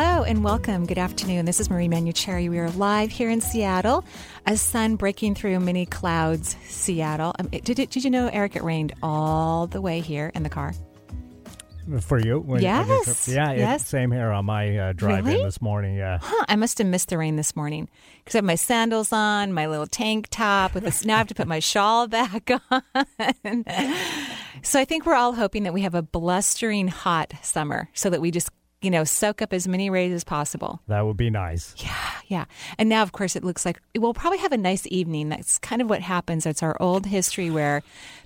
Hello and welcome. Good afternoon. This is Marie Manuchehri. We are live here in Seattle. A sun breaking through many clouds, Seattle. Um, did, it, did you know, Eric, it rained all the way here in the car? For you? When, yes. When yeah, yes. It, same here on my uh, drive really? in this morning. Yeah. Huh, I must have missed the rain this morning because I have my sandals on, my little tank top with this. now I have to put my shawl back on. so I think we're all hoping that we have a blustering hot summer so that we just you know, soak up as many rays as possible. That would be nice. Yeah, yeah. And now, of course, it looks like we'll probably have a nice evening. That's kind of what happens. It's our old history where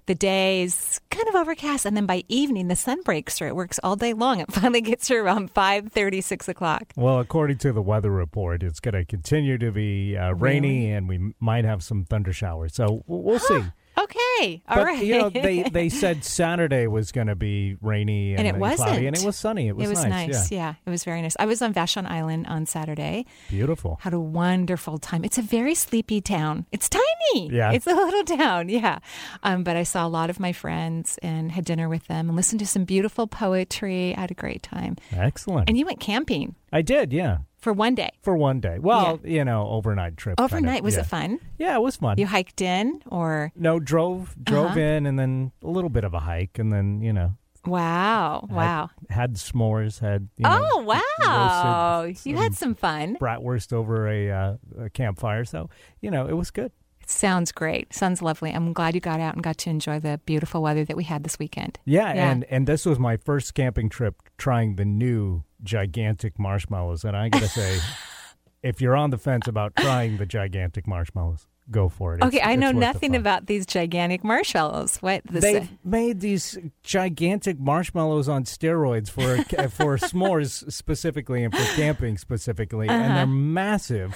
the day is kind of overcast, and then by evening, the sun breaks through. It works all day long. It finally gets here around five thirty, six o'clock. Well, according to the weather report, it's going to continue to be uh, rainy, really? and we might have some thunder showers. So we'll see. Okay, all but, right. You know, they they said Saturday was going to be rainy and, and it wasn't. cloudy, and it was sunny. It was, it was nice. nice. Yeah. yeah. it was very nice. I was on Vashon Island on Saturday. Beautiful. Had a wonderful time. It's a very sleepy town. It's tiny. Yeah, it's a little town. Yeah, um, but I saw a lot of my friends and had dinner with them and listened to some beautiful poetry. I had a great time. Excellent. And you went camping. I did. Yeah. For one day. For one day. Well, yeah. you know, overnight trip. Overnight kind of, was yeah. it fun? Yeah, it was fun. You hiked in or no? Drove drove uh-huh. in and then a little bit of a hike and then you know. Wow! Wow! Had, had s'mores. Had you know, oh wow! You had some fun. Bratwurst over a, uh, a campfire, so you know it was good. It sounds great. Sounds lovely. I'm glad you got out and got to enjoy the beautiful weather that we had this weekend. Yeah, Yeah. and and this was my first camping trip trying the new gigantic marshmallows, and I gotta say, if you're on the fence about trying the gigantic marshmallows, go for it. It's- Okay, I know it's worth nothing about these gigantic marshmallows. What the They've made these gigantic marshmallows on steroids for for s'mores specifically and for camping specifically, and Uh-huh. they're massive.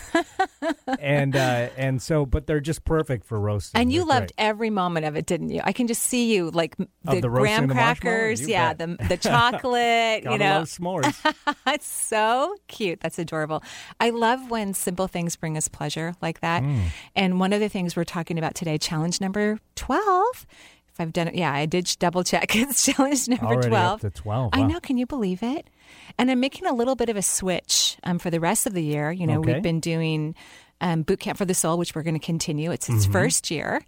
and uh, and so, but they're just perfect for roasting. And you They're loved great. every moment of it, didn't you? I can just see you like the, the graham crackers, You yeah, bet. the the chocolate, you know. love s'mores. It's so cute. That's adorable. I love when simple things bring us pleasure like that. Mm. And one of the things we're talking about today, challenge number 12. If I've done it, yeah, I did double check. It's challenge number Already 12. up to twelve. I know. Can you believe it? And I'm making a little bit of a switch um, for the rest of the year. You know, Okay. we've been doing um, Boot Camp for the Soul, which we're going to continue. It's its first year.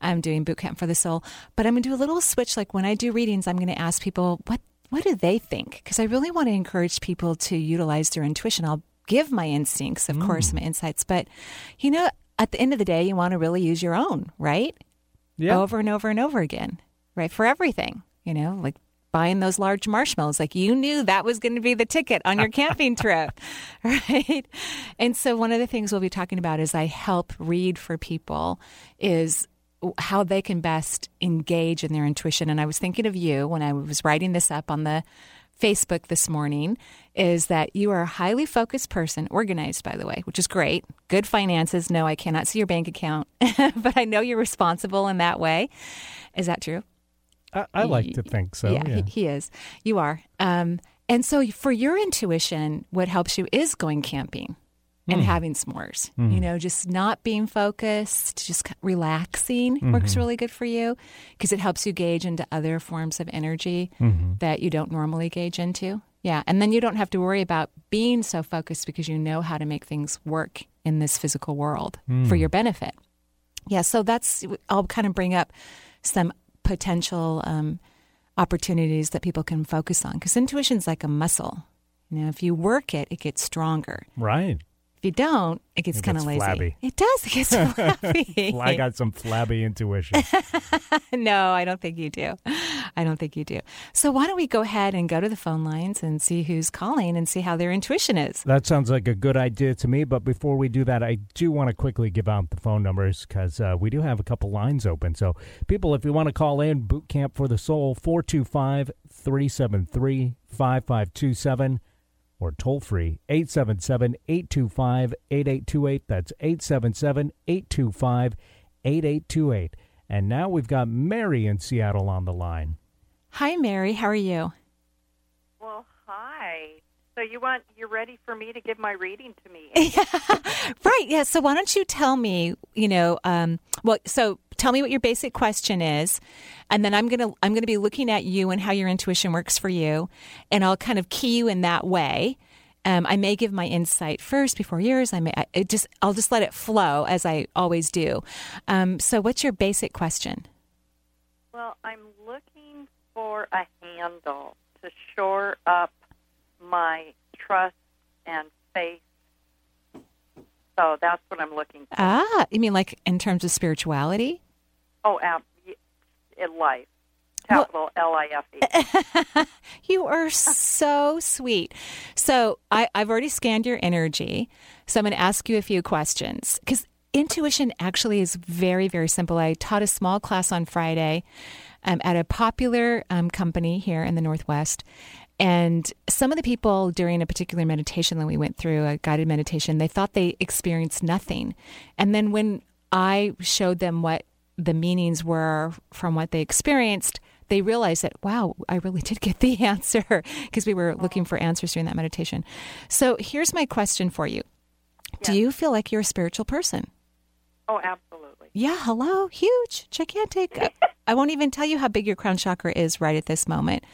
I'm doing Boot Camp for the Soul, but I'm going to do a little switch. Like when I do readings, I'm going to ask people what what do they think because I really want to encourage people to utilize their intuition. I'll give my instincts, of course, my insights, but you know, at the end of the day, you want to really use your own, right? Yeah. over and over and over again, right? For everything, you know, like buying those large marshmallows. Like you knew that was going to be the ticket on your camping trip, right? And so one of the things we'll be talking about is I help read for people is how they can best engage in their intuition. And I was thinking of you when I was writing this up on the Facebook this morning is that you are a highly focused person, organized, by the way, which is great. Good finances. No, I cannot see your bank account, but I know you're responsible in that way. Is that true? I, I like to think so. yeah, Yeah. He, he is. You are. Um, and so for your intuition, what helps you is going camping and Hmm. having s'mores. You know, just not being focused, just relaxing Mm-hmm. works really good for you because it helps you gauge into other forms of energy Mm-hmm. that you don't normally gauge into. Yeah. And then you don't have to worry about being so focused because you know how to make things work in this physical world Hmm. for your benefit. Yeah. So that's, I'll kind of bring up some potential um, opportunities that people can focus on because intuition's like a muscle. You know, if you work it, it gets stronger. Right. You don't, it gets kind of lazy. flabby. It does. It gets flabby. Well, I got some flabby intuition. no, I don't think you do. I don't think you do. So why don't we go ahead and go to the phone lines and see who's calling and see how their intuition is? That sounds like a good idea to me. But before we do that, I do want to quickly give out the phone numbers because uh, we do have a couple lines open. So, people, if you want to call in, Boot Camp for the Soul, 425 373 5527 or toll free 877 825 8828. That's 877 825 8828. And now we've got Mary in Seattle on the line. Hi, Mary. How are you? So you want you're ready for me to give my reading to me? Right. Yeah. So why don't you tell me, you know, um, well, so tell me what your basic question is, and then I'm gonna I'm gonna be looking at you and how your intuition works for you, and I'll kind of key you in that way. Um, I may give my insight first before yours. I may I, it just I'll just let it flow as I always do. Um, so what's your basic question? well, I'm looking for a handle to shore up my trust and faith. So that's what I'm looking for. Ah, you mean like in terms of spirituality? Oh, in life. Capital L I F E. You are so sweet. So I, I've already scanned your energy. So I'm going to ask you a few questions because intuition actually is very, very simple. I taught a small class on Friday um, at a popular um, company here in the Northwest. And some of the people during a particular meditation that we went through, a guided meditation, they thought they experienced nothing. And then when I showed them what the meanings were from what they experienced, they realized that, wow, I really did get the answer because we were looking for answers during that meditation. So here's my question for you Do Yes. you feel like you're a spiritual person? Oh, absolutely. Yeah, hello, huge, gigantic. I won't even tell you how big your crown chakra is right at this moment.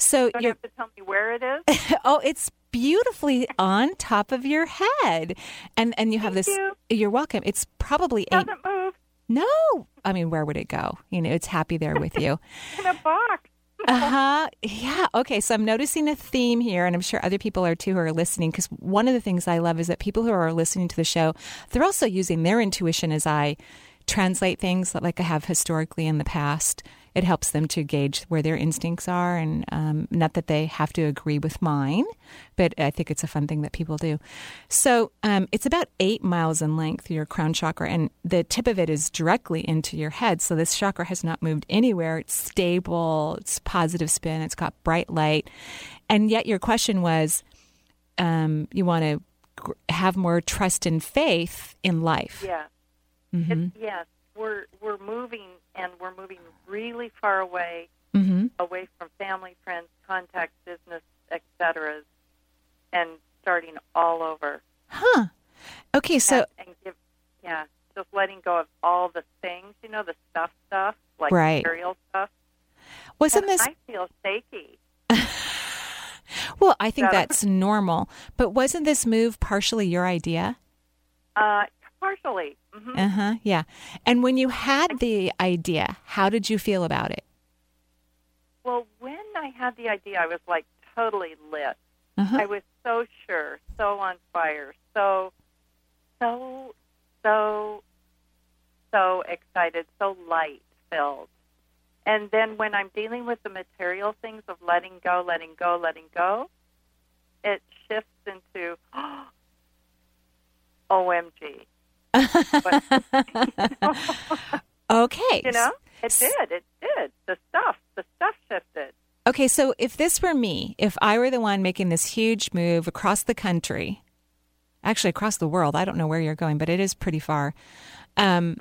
So You don't have to tell me where it is. oh, it's beautifully on top of your head, and and you have Thank this. you. You're welcome. It's probably eight. Doesn't move No, I mean, where would it go? You know, it's happy there with you. in a box. Uh huh. Yeah. Okay. So I'm noticing a theme here, and I'm sure other people are too who are listening. Because one of the things I love is that people who are listening to the show, they're also using their intuition as I translate things that like I have historically in the past. It helps them to gauge where their instincts are, and um, not that they have to agree with mine, but I think it's a fun thing that people do. So um, it's about eight miles in length, your crown chakra, and the tip of it is directly into your head. So this chakra has not moved anywhere. It's stable, it's positive spin, it's got bright light. And yet your question was um, you want to gr- have more trust and faith in life. Yeah. Mm-hmm. Yes, we're we're moving and we're moving really far away, Mm-hmm. away from family, friends, contacts, business, etc., and starting all over. Huh. Okay. So, and, and give, yeah, just letting go of all the things, you know, the stuff stuff, like Right. material stuff. wasn't And this I feel shaky. Well, I think So- that's normal. But wasn't this move partially your idea? Uh, partially. hmm Uh huh. Yeah. And when you had the idea, how did you feel about it? Well, when I had the idea, I was like totally lit. Uh huh. I was so sure, so on fire, so, so, so, so excited, so light filled. And then when I'm dealing with the material things of letting go, letting go, letting go, it shifts into OMG. okay. You know, it did, it did. The stuff, the stuff shifted. Okay, so if this were me, if I were the one making this huge move across the country, actually across the world, I don't know where you're going, but it is pretty far. Um,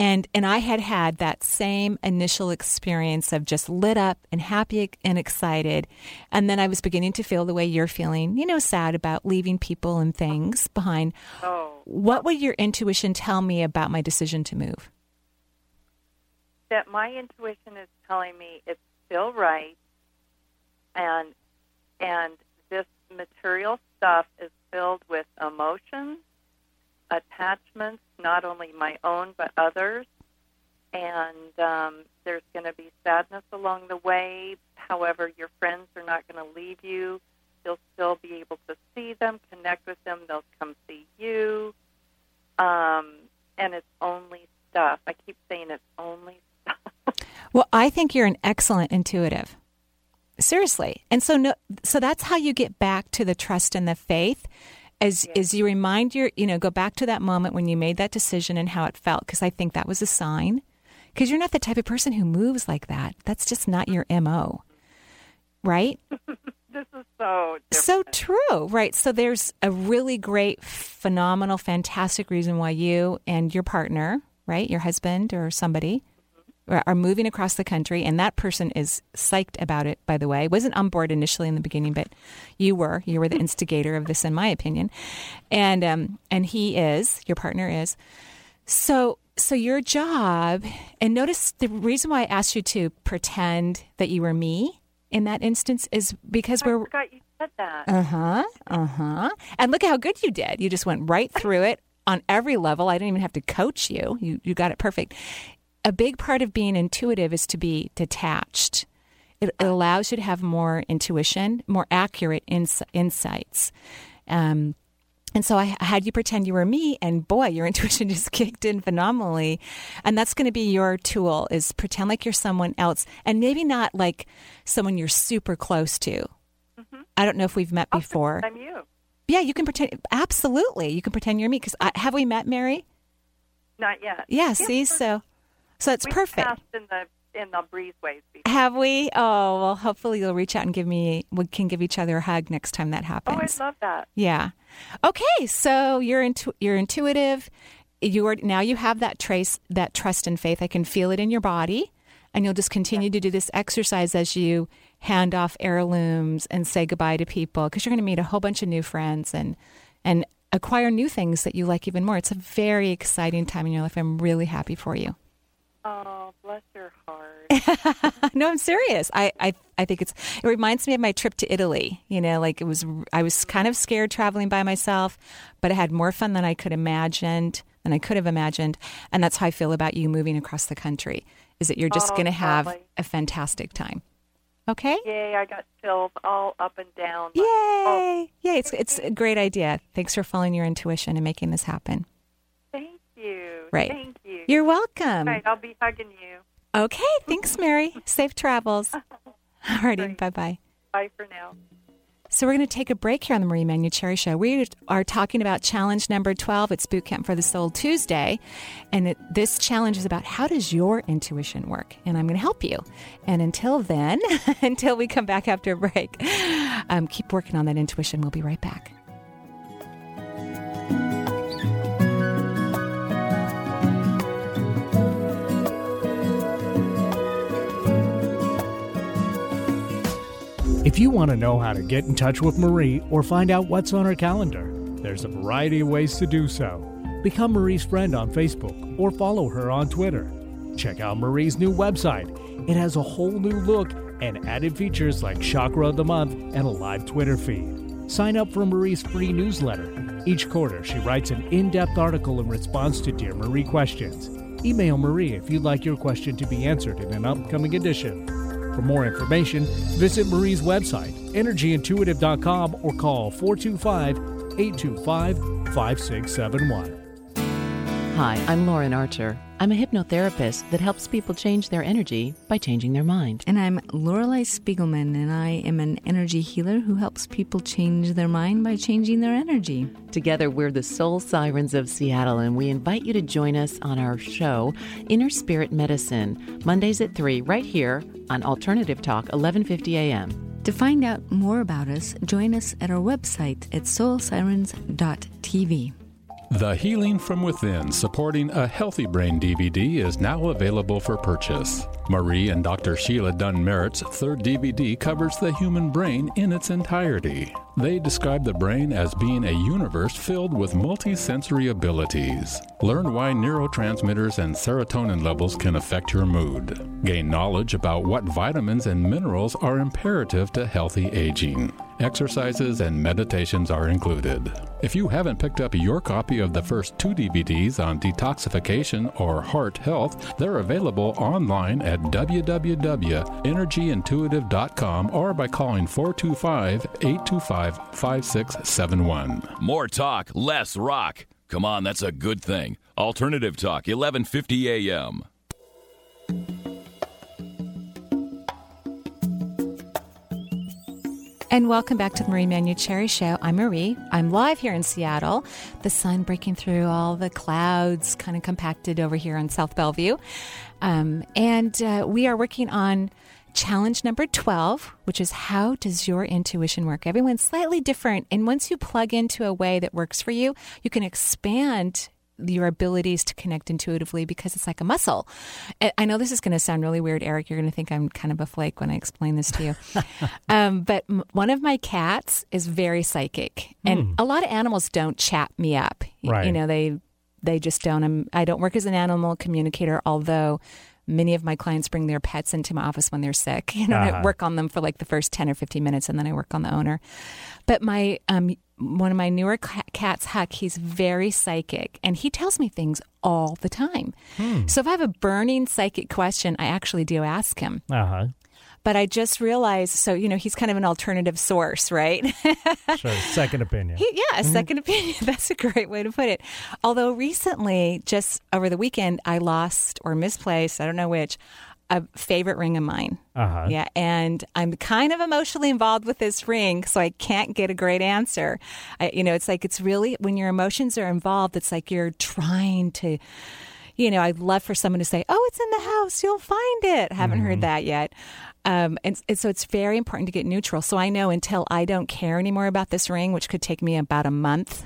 and and I had had that same initial experience of just lit up and happy and excited, and then I was beginning to feel the way you're feeling, you know, sad about leaving people and things behind. Oh, What would your intuition tell me about my decision to move? that my intuition is telling me it's still right and and this material stuff is filled with emotions attachments not only my own but others and um, there's going to be sadness along the way however your friends are not going to leave you You'll still be able to see them, connect with them. They'll come see you. Um, and it's only stuff. I keep saying it's only stuff. Well, I think you're an excellent intuitive. Seriously. And so no so that's how you get back to the trust and the faith as Yeah. as you remind your, you know, go back to that moment when you made that decision and how it felt because I think that was a sign. Cuz you're not the type of person who moves like that. That's just not your MO. Right? This is so different. So true, right? So there's a really great, phenomenal, fantastic reason why you and your partner, right, your husband or somebody, are moving across the country, and that person is psyched about it. By the way, wasn't on board initially in the beginning, but you were. You were the instigator of this, in my opinion, and um, and he is your partner is. So so your job, and notice the reason why I asked you to pretend that you were me in that instance is because I we're forgot you said that. uh huh. Uh huh. And look at how good you did. You just went right through it on every level. I didn't even have to coach you. You you got it perfect. A big part of being intuitive is to be detached. It, it allows you to have more intuition, more accurate ins- insights. Um, and so I had you pretend you were me, and boy, your intuition just kicked in phenomenally. And that's going to be your tool: is pretend like you're someone else, and maybe not like someone you're super close to. I don't know if we've met I'll before. I'm you. Yeah, you can pretend. Absolutely, you can pretend you're me. Because have we met, Mary? Not yet. Yeah. see, so so it's we perfect. In the in the breezeways before. Have we? Oh well, hopefully you'll reach out and give me. We can give each other a hug next time that oh, happens. Oh. I love that. Yeah. Okay. So you're intu- you're intuitive. You are now you have that trace that trust and faith. I can feel it in your body, and you'll just continue to do this exercise as you hand off heirlooms and say goodbye to people because you're going to meet a whole bunch of new friends and and acquire new things that you like even more. It's a very exciting time in your life. I'm really happy for you. Oh, bless your heart. no, I'm serious. I, I I think it's it reminds me of my trip to Italy. You know, like it was I was kind of scared traveling by myself, but I had more fun than I could imagined than I could have imagined, and that's how I feel about you moving across the country. Is that you're just Oh, going to have a fantastic time. Okay? Yay! I got chills all up and down. my- Oh, Yay! Yay! It's it's a great idea. Thanks for following your intuition and making this happen. thank you. Right. Thank you. You're welcome. All right, I'll be hugging you. Okay. Thanks, Mary. Safe travels. Alrighty. Great. Bye bye. Bye for now. So we're going to take a break here on the Marie Manuchehri Show. We are talking about challenge number 12. It's Boot Camp for the Soul Tuesday. And it, this challenge is about how does your intuition work? And I'm going to help you. And until then, until we come back after a break, um, keep working on that intuition. We'll be right back. If you want to know how to get in touch with Marie or find out what's on her calendar, there's a variety of ways to do so. Become Marie's friend on Facebook or follow her on Twitter. Check out Marie's new website. It has a whole new look and added features like Chakra of the Month and a live Twitter feed. Sign up for Marie's free newsletter. Each quarter, she writes an in depth article in response to Dear Marie questions. Email Marie if you'd like your question to be answered in an upcoming edition. For more information, visit Marie's website, energyintuitive.com, or call 425 825 5671. Hi, I'm Lauren Archer. I'm a hypnotherapist that helps people change their energy by changing their mind. And I'm Lorelei Spiegelman, and I am an energy healer who helps people change their mind by changing their energy. Together, we're the Soul Sirens of Seattle, and we invite you to join us on our show, Inner Spirit Medicine, Mondays at 3, right here on Alternative Talk, 1150 a.m. To find out more about us, join us at our website at soulsirens.tv. The Healing from Within Supporting a Healthy Brain DVD is now available for purchase. Marie and Dr. Sheila Dunn Merritt's third DVD covers the human brain in its entirety. They describe the brain as being a universe filled with multisensory abilities. Learn why neurotransmitters and serotonin levels can affect your mood. Gain knowledge about what vitamins and minerals are imperative to healthy aging. Exercises and meditations are included. If you haven't picked up your copy of the first two DVDs on detoxification or heart health, they're available online at www.energyintuitive.com or by calling 425 825 5671. More talk, less rock. Come on, that's a good thing. Alternative Talk, 1150 a.m. And welcome back to the Marie Manuchehri Show. I'm Marie. I'm live here in Seattle. The sun breaking through all the clouds, kind of compacted over here on South Bellevue. Um, and uh, we are working on challenge number 12, which is how does your intuition work? Everyone's slightly different. And once you plug into a way that works for you, you can expand your abilities to connect intuitively because it's like a muscle. I know this is going to sound really weird, Eric. You're going to think I'm kind of a flake when I explain this to you. um, but m- one of my cats is very psychic, and Hmm. a lot of animals don't chat me up. Right. You know, they they just don't. I'm, I don't work as an animal communicator, although. Many of my clients bring their pets into my office when they're sick. You know, and I Uh-huh. work on them for like the first 10 or 15 minutes and then I work on the owner. But my um, one of my newer cats, Huck, he's very psychic and he tells me things all the time. So if I have a burning psychic question, I actually do ask him. Uh huh. But I just realized, so you know, he's kind of an alternative source, right? Sure. Second opinion. He- yeah, a second opinion. That's a great way to put it. Although recently, just over the weekend, I lost or misplaced, I don't know which, a favorite ring of mine. Uh huh. Yeah, and I'm kind of emotionally involved with this ring, so I can't get a great answer. I, you know, it's like it's really when your emotions are involved, it's like you're trying to. You know, I'd love for someone to say, "Oh, it's in the house. You'll find it." I haven't heard that yet, um, and, and so it's very important to get neutral. So I know until I don't care anymore about this ring, which could take me about a month,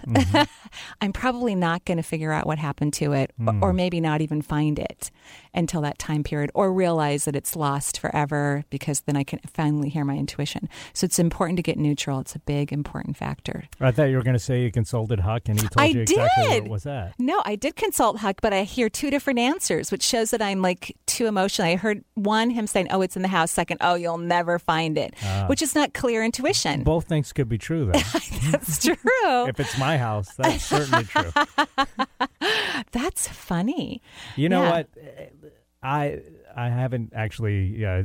I'm probably not going to figure out what happened to it, or, or maybe not even find it until that time period, or realize that it's lost forever because then I can finally hear my intuition. So it's important to get neutral. It's a big important factor. I thought you were going to say you consulted Huck and he told I you exactly did. what was that. No, I did consult Huck, but I hear two different answers, which shows that I'm like too emotional. I heard one him saying, "Oh, it's in the house." Second, "Oh, you'll never find it," which is not clear intuition. Both things could be true, though. That's true. if it's my house, that's certainly true. That's funny. You know Yeah. what? I I haven't actually uh,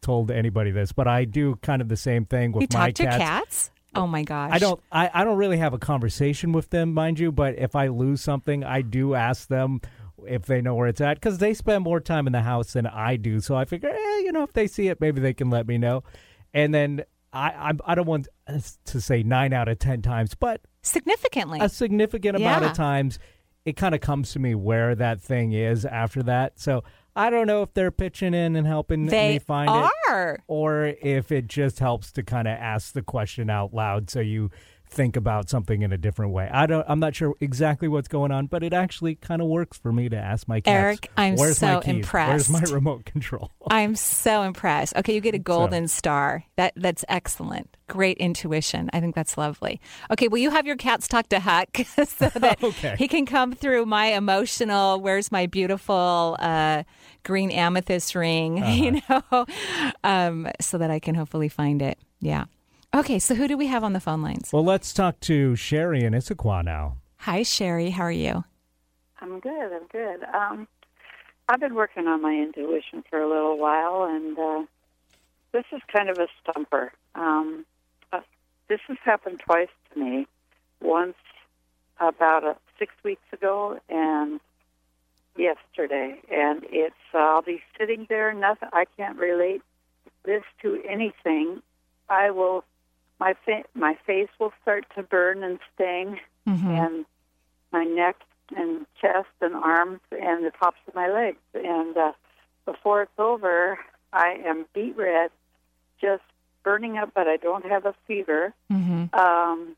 told anybody this, but I do kind of the same thing with You my to cats. cats? Oh my gosh! I don't. I, I don't really have a conversation with them, mind you. But if I lose something, I do ask them if they know where it's at because they spend more time in the house than I do. So I figure, eh, you know, if they see it, maybe they can let me know. And then I I, I don't want to say nine out of ten times, but significantly. a significant amount of times it kind of comes to me where that thing is after that. So I don't know if they're pitching in and helping they me find it or if it just helps to kind of ask the question out loud so you think about something in a different way. I don't I'm not sure exactly what's going on, but it actually kind of works for me to ask my cats. Eric, I'm Where's so impressed. Where's my remote control? I'm so impressed. Okay, you get a golden star. That that's excellent. Great intuition. I think that's lovely. Okay, will you have your cats talk to Huck so that Okay. he can come through my emotional? Where's my beautiful uh, green amethyst ring? You know, um, so that I can hopefully find it. Yeah. Okay, so who do we have on the phone lines? well, let's talk to Sherry in Issaquah now. Hi, Sherry. How are you? I'm good. I'm good. Um, I've been working on my intuition for a little while, and uh, this is kind of a stumper. Um, uh, this has happened twice to me. Once about uh, six weeks ago, and yesterday. And it's uh, I'll be sitting there. Nothing. I can't relate this to anything. I will. My fa- my face will start to burn and sting, Mm-hmm. and my neck and chest and arms and the tops of my legs. And uh, before it's over, I am beet red, just burning up, but I don't have a fever. Mm-hmm. Um,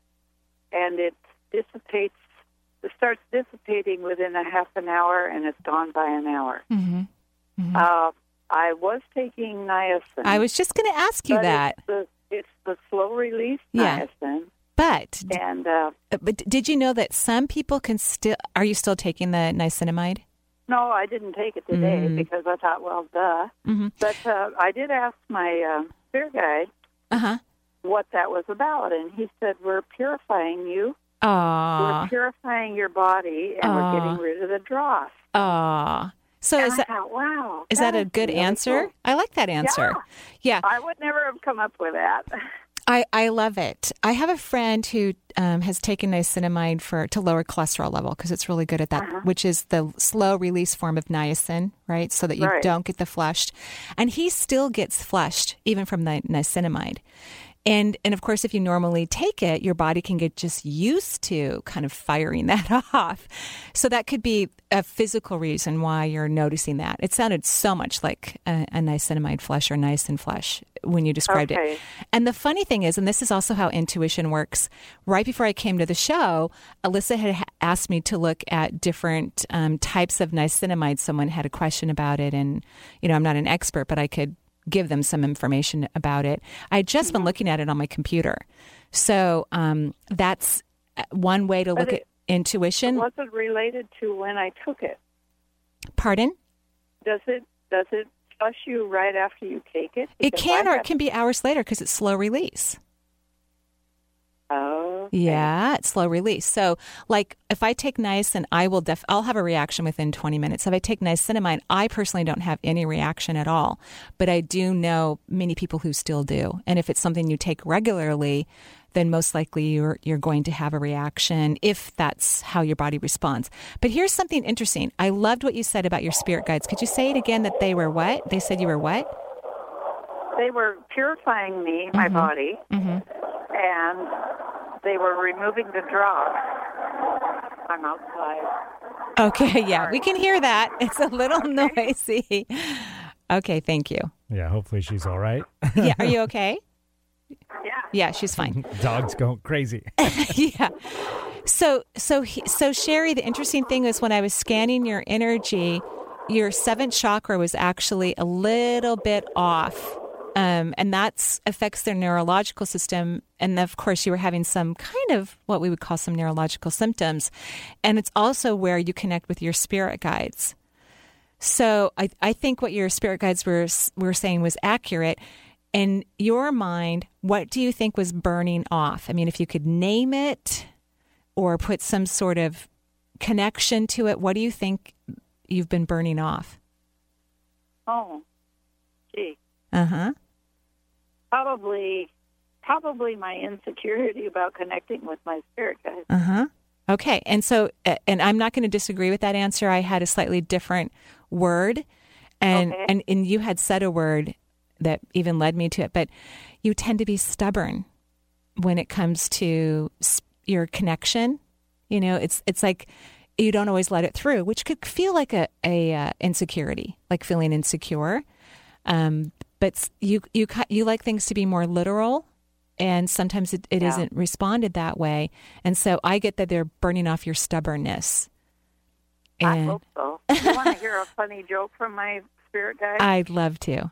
and it dissipates. It starts dissipating within a half an hour, and it's gone by an hour. Mm-hmm. Uh, I was taking niacin. I was just going to ask you that. It's the it's the slow release Yeah. niacin, But and uh, but did you know that some people can still? Are you still taking the niacinamide? no, I didn't take it today Mm. because I thought, well, duh. Mm-hmm. But uh, I did ask my uh, spirit guide Uh huh. what that was about, and he said, "We're purifying you. We're purifying your body, and Aw. we're getting rid of the dross." Aw. So and is that thought, wow, is that a good really answer? cool. I like that answer. Yeah. I would never have come up with that. I, I love it. I have a friend who um, has taken niacinamide for to lower cholesterol level because it's really good at that, Uh-huh. which is the slow release form of niacin, right? So that you Right. don't get the flushed, and he still gets flushed even from the niacinamide. And and of course, if you normally take it, your body can get just used to kind of firing that off. So that could be a physical reason why you're noticing that. It sounded so much like a, a niacinamide flush or niacin flush when you described it. And the funny thing is, and this is also how intuition works, right before I came to the show, Alyssa had asked me to look at different um, types of niacinamide. Someone had a question about it. And, you know, I'm not an expert, but I could give them some information about it. I had just been looking at it on my computer. So um, that's uh, one way to But look it- at intuition. Was it related to when I took it? Pardon? Does it does it flush you right after you take it? It can, or it can be hours later because it's slow release. Oh. Yeah, it's slow release. So, like, if I take niacin, I will def. I'll have a reaction within 20 minutes. If I take niacinamide, I personally don't have any reaction at all. But I do know many people who still do. And if it's something you take regularly, then most likely you're you're going to have a reaction if that's how your body responds. But here's something interesting. I loved what you said about your spirit guides. Could you say it again? That they were what? They said you were what? They were purifying me, my body, Mm-hmm. and they were removing the dross. I'm outside. Okay, yeah, we can hear that. It's a little noisy. Okay, thank you. Yeah, hopefully she's all right. Yeah, are you okay? Yeah. Yeah, she's fine. Dog's going crazy. yeah. So, so, he, so, Sherry. The interesting thing is when I was scanning your energy, your seventh chakra was actually a little bit off, um, and that affects their neurological system. And of course, you were having some kind of what we would call some neurological symptoms, and it's also where you connect with your spirit guides. So I, I think what your spirit guides were were saying was accurate. In your mind, what do you think was burning off? I mean, if you could name it or put some sort of connection to it, what do you think you've been burning off? Oh, gee. Uh huh. Probably, probably my insecurity about connecting with my spirit guides. Uh huh. Okay. And so, and I'm not going to disagree with that answer. I had a slightly different word, and Okay. and and you had said a word that even led me to it. But you tend to be stubborn when it comes to your connection. You know, it's it's like you don't always let it through, which could feel like a a uh, insecurity, like feeling insecure. Um, but you you you like things to be more literal, and sometimes it, it Yeah. not responded that way. And so I get that they're burning off your stubbornness. I And hope so. You want to hear a funny joke from my spirit guide? I'd love to.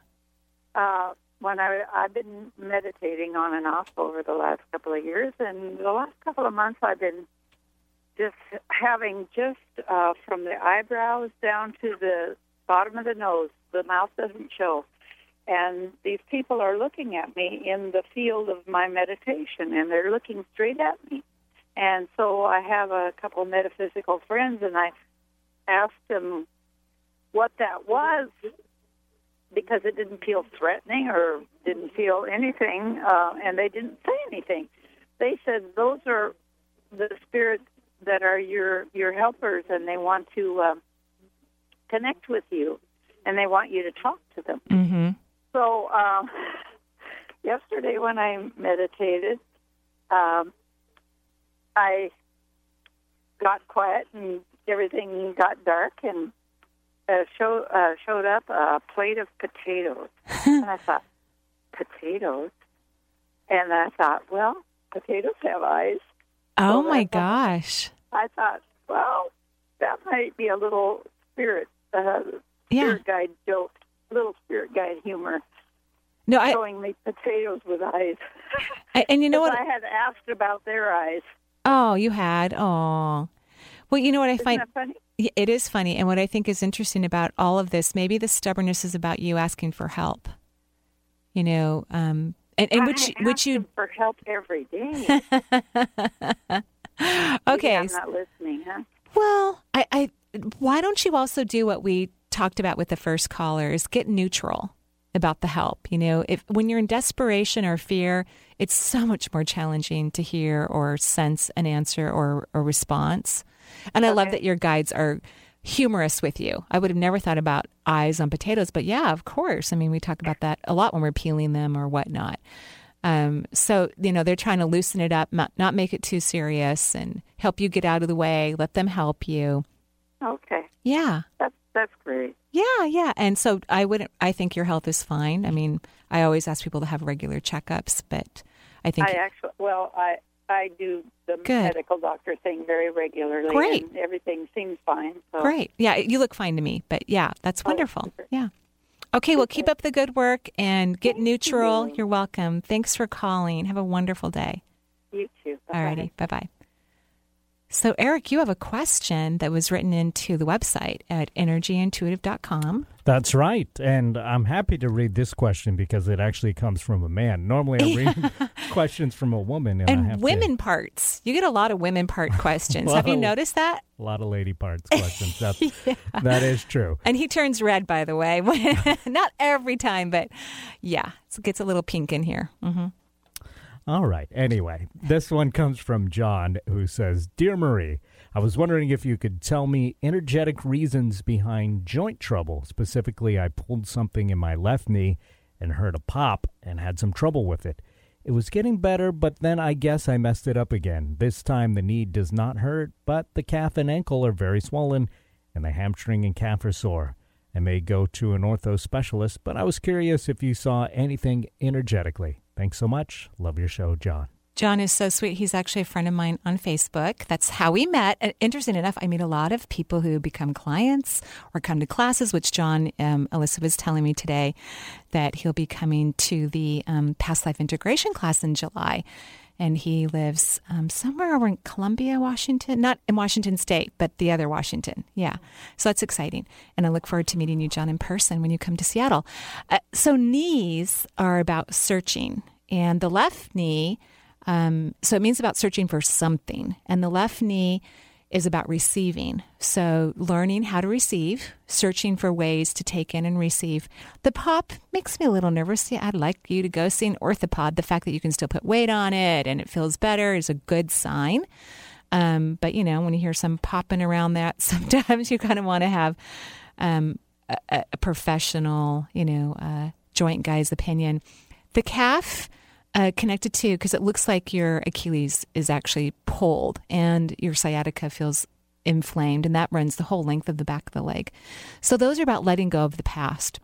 uh, when I I've been meditating on and off over the last couple of years, and the last couple of months I've been just having just uh, from the eyebrows down to the bottom of the nose. The mouth doesn't show, and these people are looking at me in the field of my meditation, and they're looking straight at me. And so I have a couple metaphysical friends, and I asked them what that was because it didn't feel threatening or didn't feel anything, uh, and they didn't say anything. They said those are the spirits that are your your helpers, and they want to uh, connect with you, and they want you to talk to them. Mm-hmm. So um, yesterday, when I meditated, um, I got quiet and everything got dark, and uh, show, uh, showed up a plate of potatoes, and I thought, potatoes, and I thought, well, potatoes have eyes. Oh So my that's- gosh. I thought, well, that might be a little spirit, uh, Yeah. spirit guide joke, little spirit guide humor. No, I, showing me potatoes with eyes. I and you know what? I had asked about their eyes. oh, you had. Oh. Well, you know what I Isn't find that funny? It is funny. And what I think is interesting about all of this, maybe the stubbornness is about you asking for help. You know, um, and, and which which you for help every day. okay. I'm not listening, huh? Well, I, I why don't you also do what we talked about with the first caller is get neutral about the help. You know, if when you're in desperation or fear, it's so much more challenging to hear or sense an answer or a response. And I love that your guides are humorous with you. I would have never thought about eyes on potatoes, but yeah, of course. I mean, we talk about that a lot when we're peeling them or whatnot. Um, so you know they're trying to loosen it up, not, not make it too serious, and help you get out of the way. Let them help you. Okay, Yeah, that's that's great. yeah, yeah. And so I wouldn't. I think your health is fine. I mean, I always ask people to have regular checkups, but I think I actually, well, I I do the Good. medical doctor thing very regularly. Great. and everything seems fine. So. great. Yeah, you look fine to me. But yeah, that's Oh, wonderful. super. Yeah. Okay, well, keep up the good work and get Thank neutral. you. You're welcome. Thanks for calling. Have a wonderful day. You too. Bye-bye. Alrighty, bye bye. So, Eric, you have a question that was written into the website at energyintuitive.com. That's right. And I'm happy to read this question because it actually comes from a man. Normally I read questions from a woman. And, I And have to- women parts. You get a lot of women part questions. have you Whoa. noticed that? a lot of lady parts questions. That's, That is true. And he turns red, by the way. Not every time, but yeah, it gets a little pink in here. hmm All right. Anyway, this one comes from John who says Dear Marie, I was wondering if you could tell me energetic reasons behind joint trouble. Specifically, I pulled something in my left knee and heard a pop and had some trouble with it. It was getting better, but then I guess I messed it up again. This time the knee does not hurt, but the calf and ankle are very swollen, and the hamstring and calf are sore. I may go to an ortho specialist, but I was curious if you saw anything energetically. Thanks so much. Love your show, John. John is so sweet. He's actually a friend of mine on Facebook. That's how we met. And interesting enough, I meet a lot of people who become clients or come to classes, which John, um, Alyssa was telling me today that he'll be coming to the um, past life integration class in July. And he lives um, somewhere over in Columbia, Washington, not in Washington State, but the other Washington. Yeah. So that's exciting. And I look forward to meeting you, John, in person when you come to Seattle. Uh, so knees are about searching, and the left knee um, so it means about searching for something. And the left knee is about receiving. So learning how to receive, searching for ways to take in and receive. The pop makes me a little nervous. Yeah, I'd like you to go see an orthopod. The fact that you can still put weight on it and it feels better is a good sign. Um, but you know, when you hear some popping around that, sometimes you kind of want to have um, a, a professional, you know, uh, joint guy's opinion. The calf uh, connected to because it looks like your Achilles is actually pulled and your sciatica feels inflamed, and that runs the whole length of the back of the leg. So those are about letting go of the past.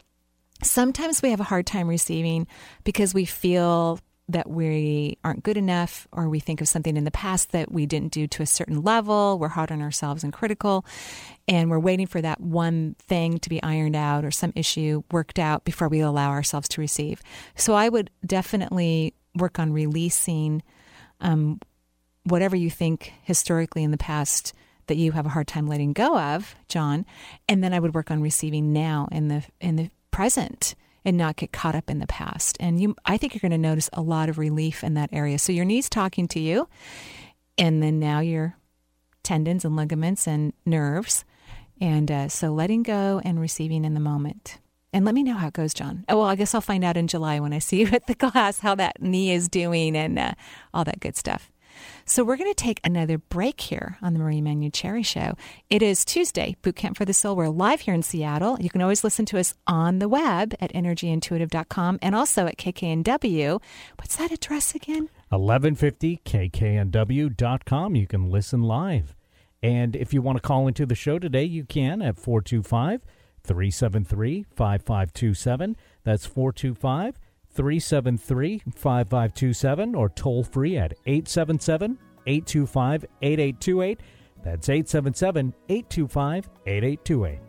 Sometimes we have a hard time receiving because we feel that we aren't good enough, or we think of something in the past that we didn't do to a certain level. We're hard on ourselves and critical, and we're waiting for that one thing to be ironed out or some issue worked out before we allow ourselves to receive. So I would definitely work on releasing um, whatever you think historically in the past that you have a hard time letting go of, John, and then I would work on receiving now in the in the present and not get caught up in the past. And you I think you're going to notice a lot of relief in that area. So your knees talking to you and then now your tendons and ligaments and nerves. And uh, so letting go and receiving in the moment. And let me know how it goes, John. Oh, well, I guess I'll find out in July when I see you at the class how that knee is doing and uh, all that good stuff. So we're going to take another break here on the Marie Manuchehri Show. It is Tuesday, Boot Camp for the Soul. We're live here in Seattle. You can always listen to us on the web at energyintuitive.com and also at KKNW. What's that address again? 1150 kknw.com. You can listen live. And if you want to call into the show today, you can at 425 373 5527. That's 425 373 5527 or toll free at 877 825 8828. That's 877 825 8828.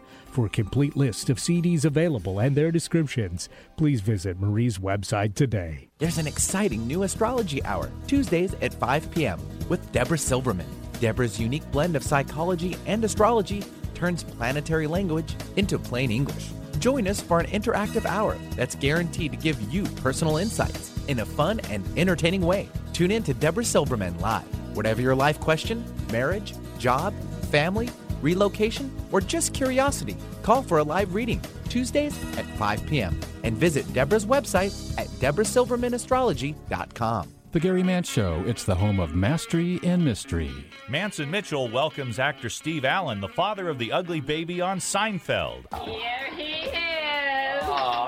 For a complete list of CDs available and their descriptions, please visit Marie's website today. There's an exciting new astrology hour, Tuesdays at 5 p.m., with Deborah Silverman. Deborah's unique blend of psychology and astrology turns planetary language into plain English. Join us for an interactive hour that's guaranteed to give you personal insights in a fun and entertaining way. Tune in to Deborah Silverman live. Whatever your life question, marriage, job, family, relocation, or just curiosity, call for a live reading Tuesdays at 5 p.m. and visit Deborah's website at deborahsilvermanastrology.com. The Gary Mance Show, it's the home of mastery and mystery. Manson Mitchell welcomes actor Steve Allen, the father of the ugly baby on Seinfeld. Here he is. Oh,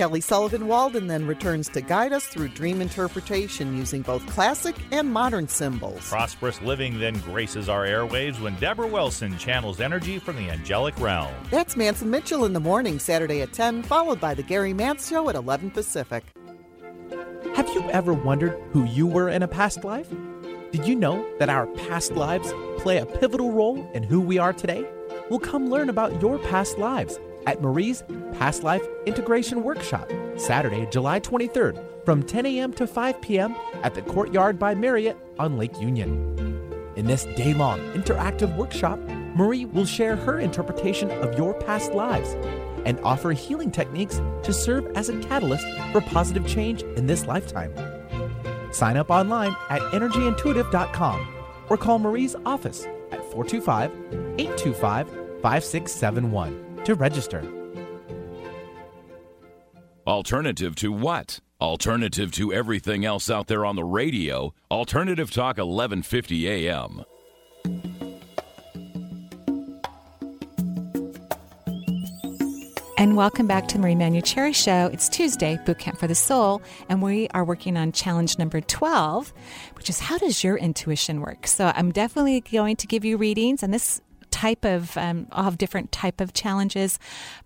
Kelly Sullivan Walden then returns to guide us through dream interpretation using both classic and modern symbols. Prosperous living then graces our airwaves when Deborah Wilson channels energy from the angelic realm. That's Manson Mitchell in the morning, Saturday at 10, followed by The Gary Mance Show at 11 Pacific. Have you ever wondered who you were in a past life? Did you know that our past lives play a pivotal role in who we are today? Well, come learn about your past lives at Marie's Past Life Integration Workshop, Saturday, July 23rd, from 10 a.m. to 5 p.m. at the Courtyard by Marriott on Lake Union. In this day long interactive workshop, Marie will share her interpretation of your past lives and offer healing techniques to serve as a catalyst for positive change in this lifetime. Sign up online at energyintuitive.com or call Marie's office at 425 825 5671 to register. Alternative to what? Alternative to everything else out there on the radio. Alternative Talk 1150 AM. And welcome back to the Marie Manuchehri Show. It's Tuesday, Boot Camp for the Soul, and we are working on challenge number 12, which is how does your intuition work? So I'm definitely going to give you readings, and this type of um, have different type of challenges,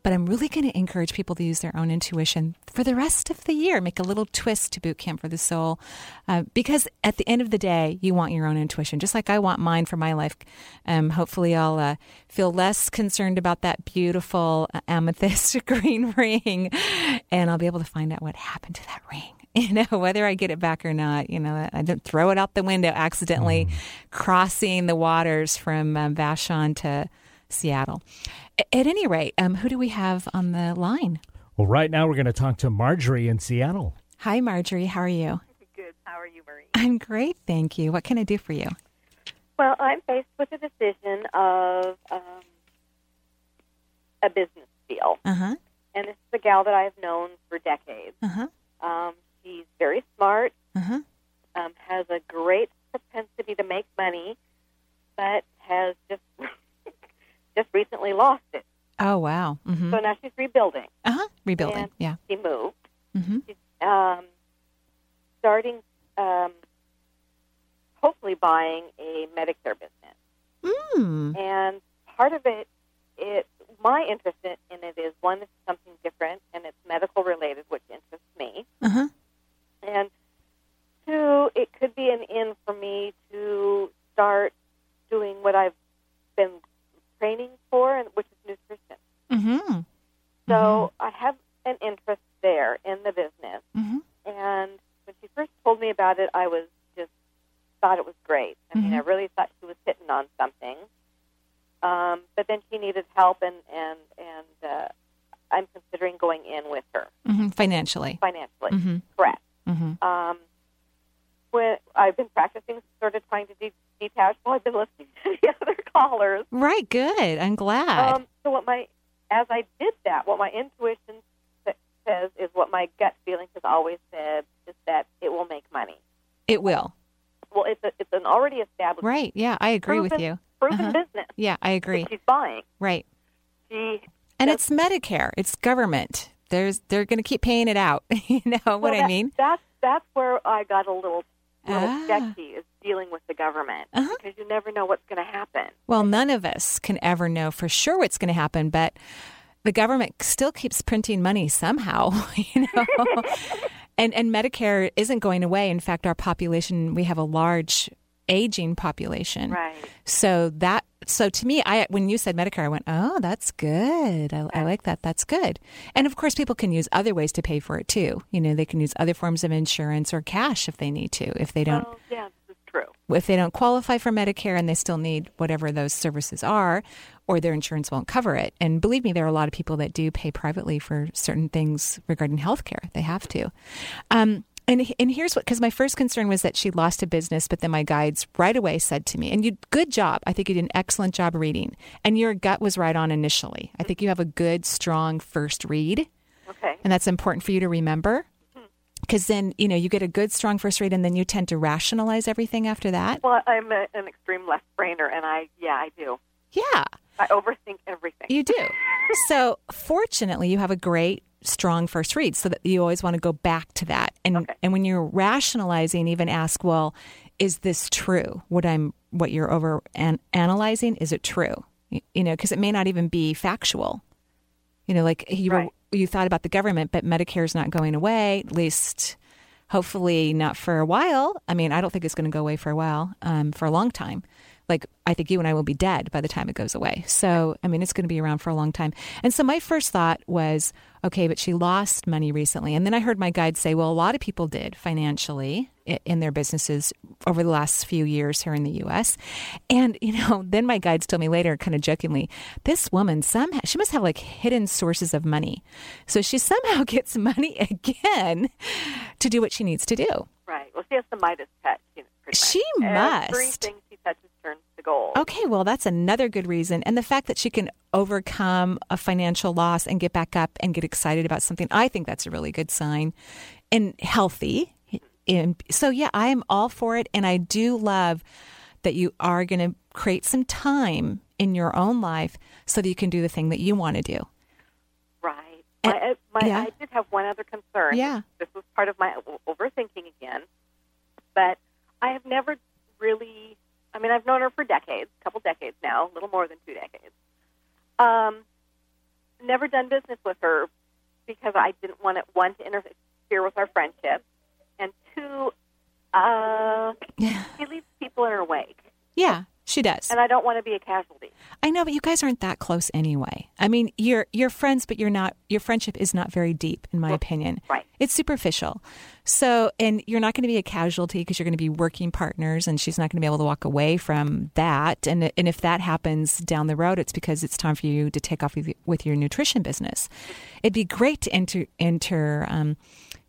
but I'm really going to encourage people to use their own intuition for the rest of the year. Make a little twist to Boot Camp for the Soul, uh, because at the end of the day, you want your own intuition, just like I want mine for my life. Um, hopefully, I'll uh, feel less concerned about that beautiful uh, amethyst green ring, and I'll be able to find out what happened to that ring you know, whether I get it back or not, you know, I don't throw it out the window accidentally, mm. crossing the waters from um, Vashon to Seattle. At any rate, um, who do we have on the line? Well, right now we're going to talk to Marjorie in Seattle. Hi, Marjorie. How are you? Good. How are you, Marie? I'm great, thank you. What can I do for you? Well, I'm faced with a decision of um, a business deal. Uh-huh. And this is a gal that I've known for decades. Uh-huh. Um, She's very smart, uh-huh. um, has a great propensity to make money, but has just just recently lost it. Oh wow! Mm-hmm. So now she's rebuilding. Uh huh. Rebuilding. And yeah. She moved. Mm-hmm. She's um, starting, um, hopefully buying a Medicare business. Mm. And part of it, it my interest in, in it is one, it's something different and it's medical related, which interests me. Uh huh. And be an in for me to start doing what I've been training for, and which is nutrition. Mm-hmm. So mm-hmm. I have an interest there in the business. Mm-hmm. And when she first told me about it, I was just thought it was great. I mean, I Mm-hmm. really thought she was hitting on something. Um, but then she needed help, and and and uh, I'm considering going in with her Mm-hmm. Financially. financially. Mm-hmm. Correct. Mm-hmm. um, when I've been practicing sort of trying to de- detach while I've been listening to the other callers. Right. Good. I'm glad. Um, so what my as I did that, what my intuition says is what my gut feeling has always said is that it will make money. it will. Well, it's a, it's an already established Right. Yeah. I agree with you. proven Uh-huh. business Yeah. I agree. that she's buying. Right. She And it's Medicare. It's government there's they're going to keep paying it out. you know what Well, I mean? That's that's where I got a little little Ah. sketchy is dealing with the government Uh-huh. because you never know what's going to happen. Well, none of us can ever know for sure what's going to happen, but the government still keeps printing money somehow, you know. and and Medicare isn't going away. In fact, our population, we have a large aging population. Right. So that so to me, I when you said Medicare, I went, oh, that's good. I, I like that. That's good. And of course, people can use other ways to pay for it too. You know, they can use other forms of insurance or cash if they need to. If they don't, Well, yeah, this is true. If they don't qualify for Medicare and they still need whatever those services are, or their insurance won't cover it. And believe me, there are a lot of people that do pay privately for certain things regarding healthcare. They have to. Um, and and here's what because my first concern was that she lost a business, but then my guides right away said to me, "And you, good job. I think you did an excellent job reading, and your gut was right on initially. I think you have a good, strong first read." Okay. And that's important for you to remember. Because then, you know, you get a good, strong first read, and then you tend to rationalize everything after that. Well, I'm a, an extreme left brainer, and I yeah I do. Yeah, I overthink everything. you do. so, fortunately, you have a great, strong first read so that you always want to go back to that. And, and when you're rationalizing, even ask, well, is this true? What I'm, what you're over an- analyzing, is it true? You, you know, because it may not even be factual. You know, like you were, you thought about the government, but Medicare is not going away, at least hopefully not for a while. I mean, I don't think it's going to go away for a while, um, for a long time. Like, I think you and I will be dead by the time it goes away. So, I mean, it's going to be around for a long time. And so, my first thought was, okay, but she lost money recently. And then I heard my guide say, well, a lot of people did financially in their businesses over the last few years here in the US. And, you know, then my guides told me later, kind of jokingly, this woman somehow, she must have like hidden sources of money. So she somehow gets money again to do what she needs to do. Right. Well, she has the Midas touch. You know, She much. Everything must. she touches turns to gold. Okay, well, that's another good reason. And the fact that she can overcome a financial loss and get back up and get excited about something, I think that's a really good sign and healthy. And so, yeah, I am all for it. And I do love that you are going to create some time in your own life so that you can do the thing that you want to do. Right. My, my, yeah. I did have one other concern. Yeah. This was part of my overthinking again. But I have never really, I mean, I've known her for decades, a couple decades now, a little more than two decades. Um, never done business with her because I didn't want it, one, to interfere with our friendship, and two, uh, she leaves people in her wake. Yeah, she does. And I don't want to be a casualty. I know, but you guys aren't that close anyway. I mean, you're you're friends, but you're not. Your friendship is not very deep, in my opinion. Right. It's superficial. So, and you're not going to be a casualty because you're going to be working partners, and she's not going to be able to walk away from that. And and if that happens down the road, it's because it's time for you to take off with, with your nutrition business. It'd be great to enter enter um,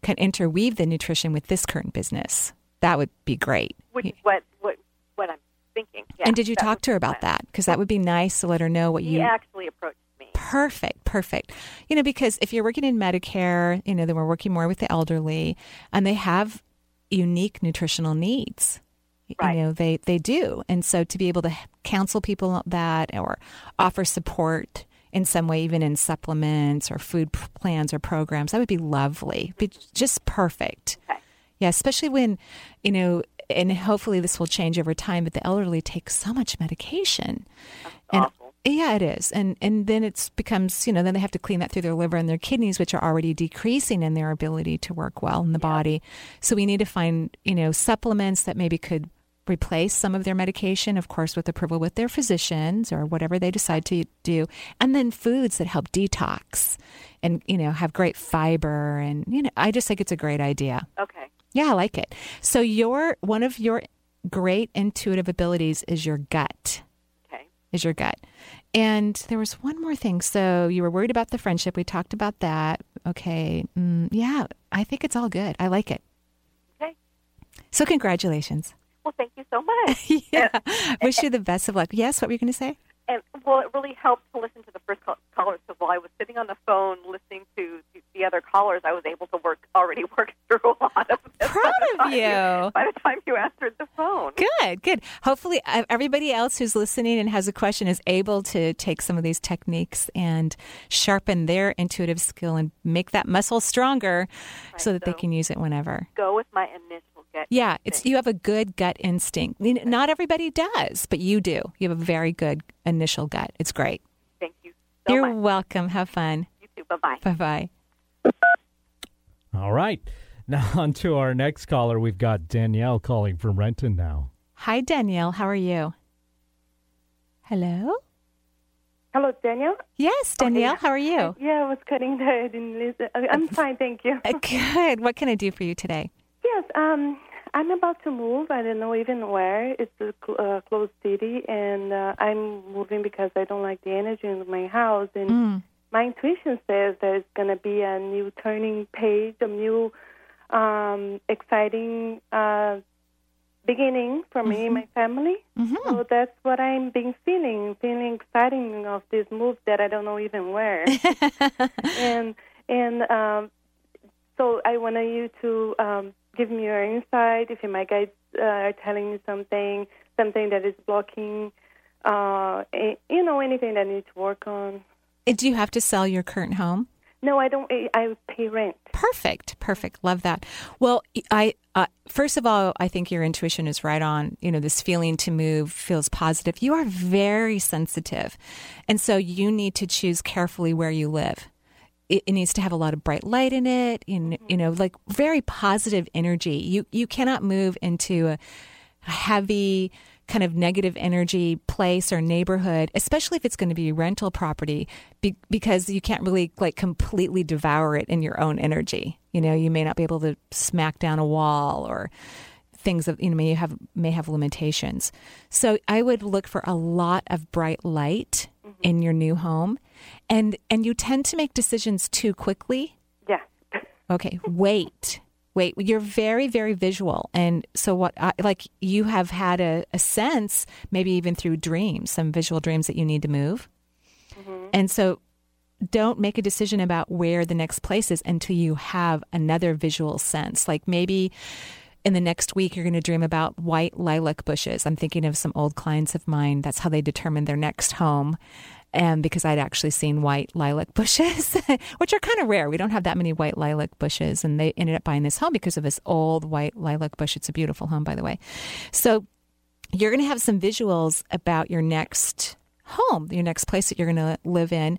of interweave the nutrition with this current business. That would be great. Which what, what, what I'm thinking. Yeah, and did you talk to her about plan. that? Because that would be nice to let her know what He you actually approached me. Perfect, perfect. You know, because if you're working in Medicare, you know, then we're working more with the elderly and they have unique nutritional needs. Right. You know, they, they do. And so to be able to counsel people that or offer support in some way, even in supplements or food plans or programs, that would be lovely. Be just perfect. Okay. Yeah, especially when, you know, and hopefully this will change over time, but the elderly take so much medication. and yeah, it is. And and then it's becomes, you know, then they have to clean that through their liver and their kidneys, which are already decreasing in their ability to work well in the body. So we need to find, you know, supplements that maybe could replace some of their medication, of course, with approval with their physicians or whatever they decide to do. And then foods that help detox and, you know, have great fiber and you know, I just think it's a great idea. Okay. Yeah, I like it. So your one of your great intuitive abilities is your gut. Okay. Is your gut. And there was one more thing. So you were worried about the friendship. We talked about that. Okay. Mm, yeah, I think it's all good. I like it. Okay. So congratulations. Well, thank you so much. yeah. Wish you the best of luck. Yes, what were you going to say? And well, it really helped to listen to the first call- caller. So while I was sitting on the phone listening to the, the other callers, I was able to work already work through a lot of this. Proud by the of time you. By the time you answered the phone. Good, good. Hopefully, everybody else who's listening and has a question is able to take some of these techniques and sharpen their intuitive skill and make that muscle stronger so that they can use it whenever. Go with my initial gut. Yeah, it's you have a good gut instinct. Not everybody does, but you do. You have a very good initial gut. It's great. Thank you so You're much. welcome. Have fun. You too. Bye bye. Bye bye. All right. Now, on to our next caller. We've got Danielle calling from Renton now. Hi, Danielle. How are you? Hello? Hello, Danielle. Yes, Danielle. How are you? Yeah, I was cutting there. I didn't listen. I- I'm fine, thank you. Uh, Good. What can I do for you today? Yes, um, I'm about to move. I don't know even where. It's a cl- uh, closed city, and uh, I'm moving because I don't like the energy in my house. And Mm. My intuition says there's going to be a new turning page, a new um, exciting uh, beginning for me and my family. So that's what I'm being feeling, feeling exciting of this move that I don't know even where. and and um, so I want you to um, give me your insight. If my guides uh, are telling me something, something that is blocking, uh, you know, anything that I need to work on. Do you have to sell your current home? No, I don't. I- pay rent. Perfect, perfect. Love that. Well, I uh, first of all, I think your intuition is right on. You know, this feeling to move feels positive. You are very sensitive, and so you need to choose carefully where you live. It, it needs to have a lot of bright light in it. In you know, like very positive energy. You you cannot move into a heavy kind of negative energy place or neighborhood, especially if it's going to be rental property, be, because you can't really like completely devour it in your own energy. You know, you may not be able to smack down a wall or things that you know may have may have limitations. So I would look for a lot of bright light mm-hmm. in your new home, and and you tend to make decisions too quickly. Yeah. Okay, wait. Wait, you're very, very visual. And so, what, I, like, you have had a, a sense, maybe even through dreams, some visual dreams that you need to move. Mm-hmm. And so, don't make a decision about where the next place is until you have another visual sense. Like, maybe in the next week, you're going to dream about white lilac bushes. I'm thinking of some old clients of mine. That's how they determined their next home. And because I'd actually seen white lilac bushes, which are kind of rare. We don't have that many white lilac bushes. And they ended up buying this home because of this old white lilac bush. It's a beautiful home, by the way. So you're going to have some visuals about your next home, your next place that you're going to live in.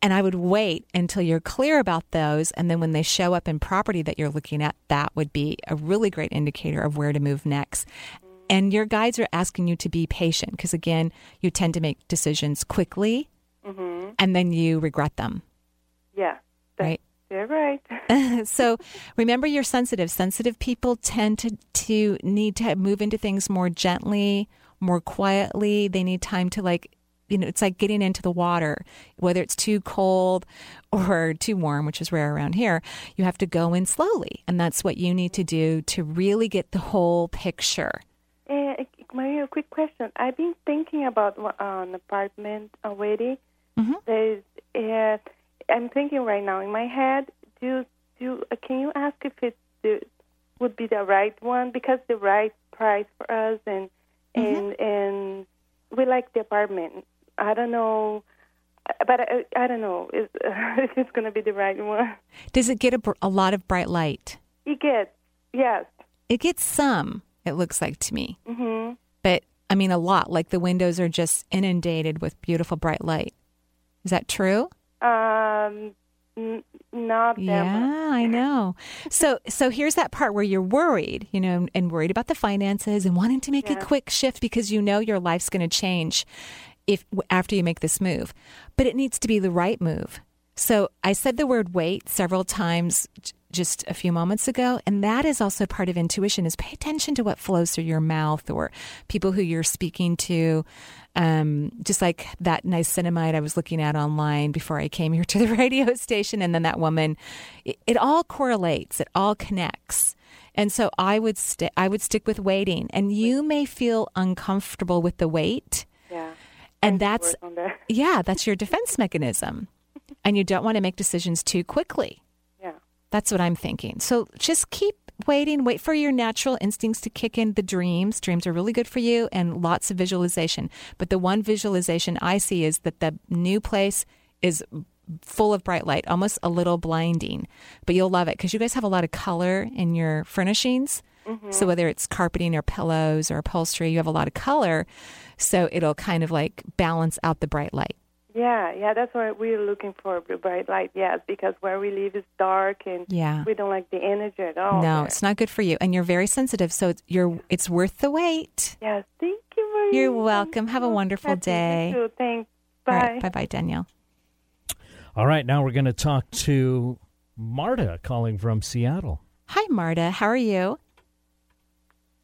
And I would wait until you're clear about those. And then when they show up in property that you're looking at, that would be a really great indicator of where to move next. And your guides are asking you to be patient because, again, you tend to make decisions quickly Mm-hmm. and then you regret them, Yeah. right? You're right. so remember you're sensitive. Sensitive people tend to, to need to move into things more gently, more quietly. They need time to like you know, it's like getting into the water, whether it's too cold or too warm, which is rare around here. You have to go in slowly. And that's what you need to do to really get the whole picture. Uh, Maria, a quick question. I've been thinking about uh, an apartment already. Mm-hmm. There's, uh, I'm thinking right now in my head. Do do uh, can you ask if it would be the right one because the right price for us and and and we like the apartment. I don't know, but I, I don't know if, if it's going to be the right one. Does it get a, a lot of bright light? It gets yes. It gets some, it looks like to me. hmm But I mean, a lot. Like the windows are just inundated with beautiful bright light. Is that true? Um, n- not that much. Yeah, I know. So, so here's that part where you're worried, you know, and worried about the finances and wanting to make a quick shift because you know your life's going to change if after you make this move. But it needs to be the right move. So, I said the word wait several times just a few moments ago, and that is also part of intuition is pay attention to what flows through your mouth or people who you're speaking to. Um, just like that niacinamide I was looking at online before I came here to the radio station, and then that woman, it, it all correlates, it all connects. And so I would st- I would stick with waiting, and you may feel uncomfortable with the wait, Yeah. and that's that. yeah, that's your defense mechanism, and you don't want to make decisions too quickly. That's what I'm thinking. So just keep waiting. Wait for your natural instincts to kick in. The dreams, dreams are really good for you, and lots of visualization. But the one visualization I see is that the new place is full of bright light, almost a little blinding. But you'll love it because you guys have a lot of color in your furnishings. Mm-hmm. So whether it's carpeting or pillows or upholstery, you have a lot of color. So it'll kind of like balance out the bright light. Yeah, yeah, that's what we're looking for, the bright light, yes, because where we live is dark and Yeah. we don't like the energy at all. no, there. it's not good for you, and you're very sensitive. So it's, you're it's worth the wait. Yes, thank you very You're much. welcome. Have a wonderful Happy day. You too. Thanks. Bye. right, bye bye, Danielle. All right, now we're going to talk to Marta calling from Seattle. Hi, Marta. How are you?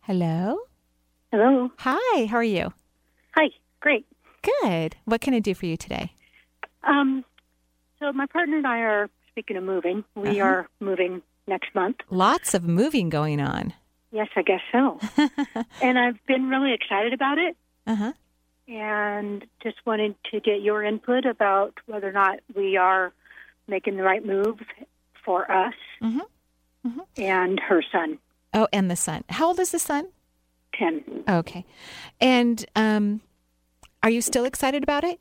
Hello. Hello. Hi. How are you? Hi. Great. Good. What can I do for you today? Um, so my partner and I are speaking of moving. We Uh-huh. are moving next month. Lots of moving going on. Yes, I guess so. and I've been really excited about it, Uh huh. and just wanted to get your input about whether or not we are making the right move for us Mm-hmm. and her son, Oh, and the son. How old is the son? ten. Okay. And um, are you still excited about it?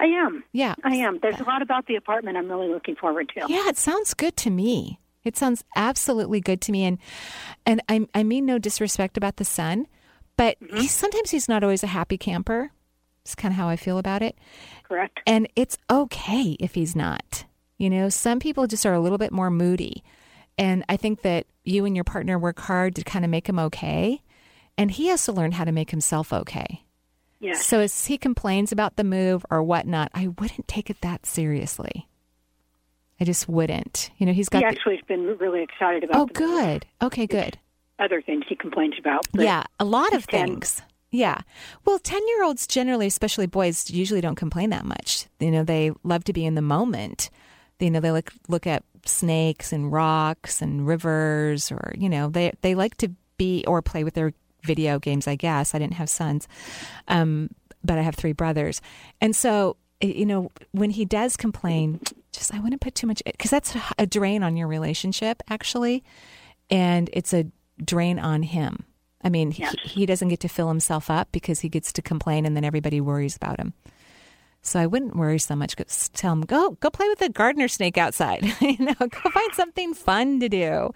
I am. Yeah. I am. There's a lot about the apartment I'm really looking forward to. Yeah, it sounds good to me. It sounds absolutely good to me, and and I I mean no disrespect about the son, but mm-hmm. he, sometimes he's not always a happy camper. It's kind of how I feel about it. Correct. And it's okay if he's not. You know, some people just are a little bit more moody, and I think that you and your partner work hard to kind of make him okay, and he has to learn how to make himself okay. Yes. So as he complains about the move or whatnot, I wouldn't take it that seriously. I just wouldn't. You know, he's got he actually has been really excited about Oh, good. Okay, good. other things he complains about. Yeah, a lot of he's 10. things. Yeah. Well, 10 year olds generally, especially boys, usually don't complain that much. You know, they love to be in the moment. You know, they like look at snakes and rocks and rivers or, you know, they, they like to be or play with their video games, I guess. I didn't have sons, um, but I have three brothers. And so, you know, when he does complain, just I wouldn't put too much, because that's a drain on your relationship, actually. And it's a drain on him. I mean, he, he doesn't get to fill himself up because he gets to complain and then everybody worries about him. So I wouldn't worry so much. Just tell him, go, go play with the gardener snake outside. you know, go find something fun to do,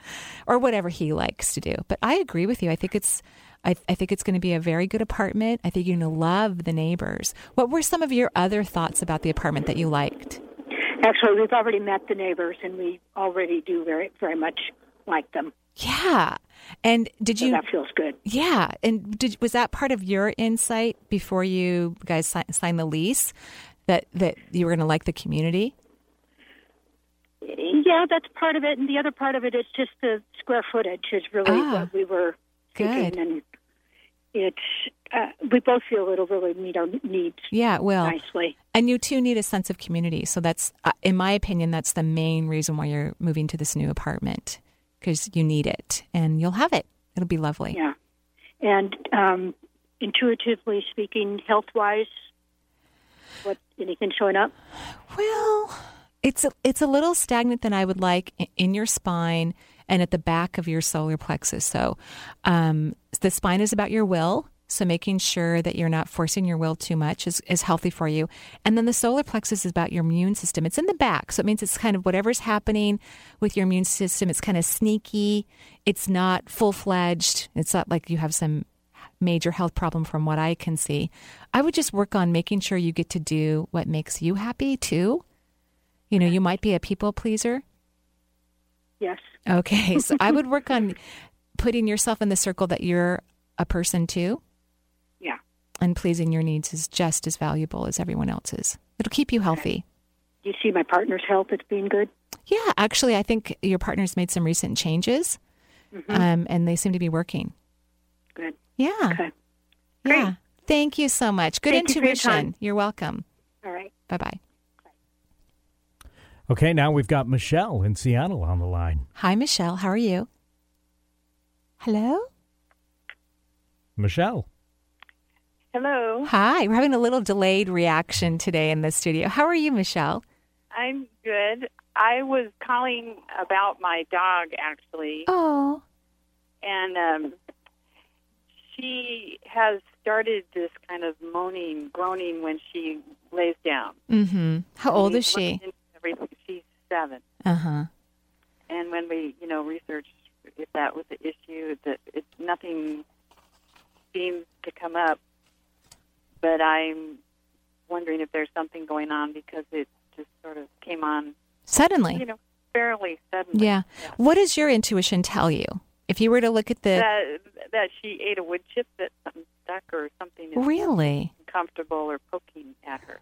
or whatever he likes to do. But I agree with you. I think it's, I, I think it's going to be a very good apartment. I think you're going to love the neighbors. What were some of your other thoughts about the apartment that you liked? Actually, we've already met the neighbors, and we already do very, very much like them. Yeah. And did So you? that feels good. Yeah. And did, was that part of your insight before you guys si- signed the lease that that you were going to like the community? Yeah, that's part of it, and the other part of it is just the square footage is really Ah, what we were good. and it's uh, we both feel it'll really meet our needs Yeah, it will nicely. and you too need a sense of community. So that's, uh, in my opinion, that's the main reason why you're moving to this new apartment because you need it, and you'll have it. It'll be lovely. Yeah, and um, intuitively speaking, health wise, what anything showing up? Well, it's a, it's a little stagnant than I would like in your spine and at the back of your solar plexus. So, um, the spine is about your will. So, making sure that you're not forcing your will too much is, is healthy for you. And then the solar plexus is about your immune system. It's in the back. So, it means it's kind of whatever's happening with your immune system, it's kind of sneaky. It's not full fledged. It's not like you have some major health problem from what I can see. I would just work on making sure you get to do what makes you happy too. You know, you might be a people pleaser. Yes. Okay. So I would work on putting yourself in the circle that you're a person too. Yeah. And pleasing your needs is just as valuable as everyone else's. It'll keep you healthy. Do you see my partner's health as being good? Yeah, actually, I think your partner's made some recent changes, um, and they seem to be working. Mm-hmm. Good. Yeah. Okay. Yeah. Thank you so much. Good Thank you intuition. time. You're welcome. All right. Bye bye. Okay, now we've got Michelle in Seattle on the line. Hi, Michelle. How are you? Hello? Michelle. Hello. Hi. We're having a little delayed reaction today in the studio. How are you, Michelle? I'm Good. I was calling about my dog, actually. Oh. And um, she has started this kind of moaning, groaning when she lays down. Mm-hmm. How old We is she? Everything. She's seven. Uh huh. And when we, you know, researched if that was the issue, that it, nothing seems to come up. But I'm wondering if there's something going on because it just sort of came on, Suddenly. you know, fairly suddenly. Yeah. What does your intuition tell you? If you were to look at the that that she ate a wood chip that something stuck or something is Really? uncomfortable or poking at her.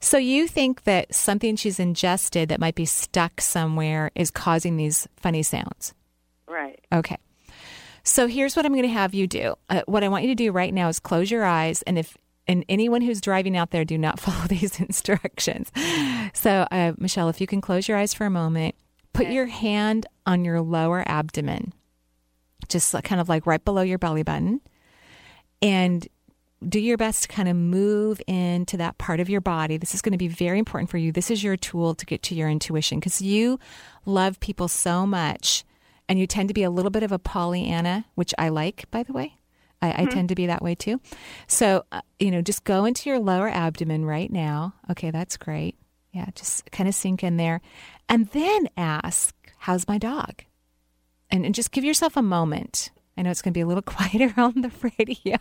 So you think that something she's ingested that might be stuck somewhere is causing these funny sounds? Right. Okay. So here's what I'm going to have you do. Uh, what I want you to do right now is close your eyes, and if and anyone who's driving out there, do not follow these instructions. So, uh, Michelle, if you can close your eyes for a moment, put your hand on your lower abdomen, just kind of like right below your belly button, and do your best to kind of move into that part of your body. This is going to be very important for you. This is your tool to get to your intuition because you love people so much and you tend to be a little bit of a Pollyanna, which I like, by the way. I, I tend to be that way too. So, uh, you know, just go into your lower abdomen right now. Okay, that's great. Yeah, just kind of sink in there. And then ask, How's my dog? And, and just give yourself a moment. I know it's going to be a little quieter on the radio,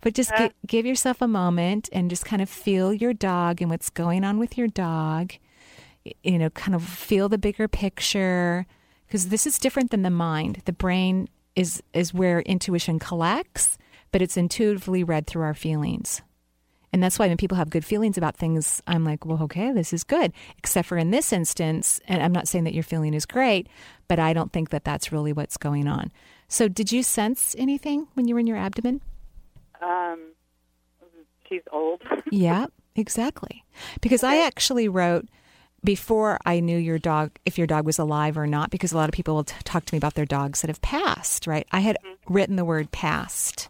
but just gi- give yourself a moment and just kind of feel your dog and what's going on with your dog. You know, kind of feel the bigger picture because this is different than the mind. The brain is is where intuition collects, but it's intuitively read through our feelings. And that's why when people have good feelings about things, I'm like, well, okay, this is good. Except for in this instance, and I'm not saying that your feeling is great, but I don't think that that's really what's going on. So, did you sense anything when you were in your abdomen? Um, she's old. yeah, exactly. Because I actually wrote before I knew your dog, if your dog was alive or not, because a lot of people will t- talk to me about their dogs that have passed, right? I had written the word passed.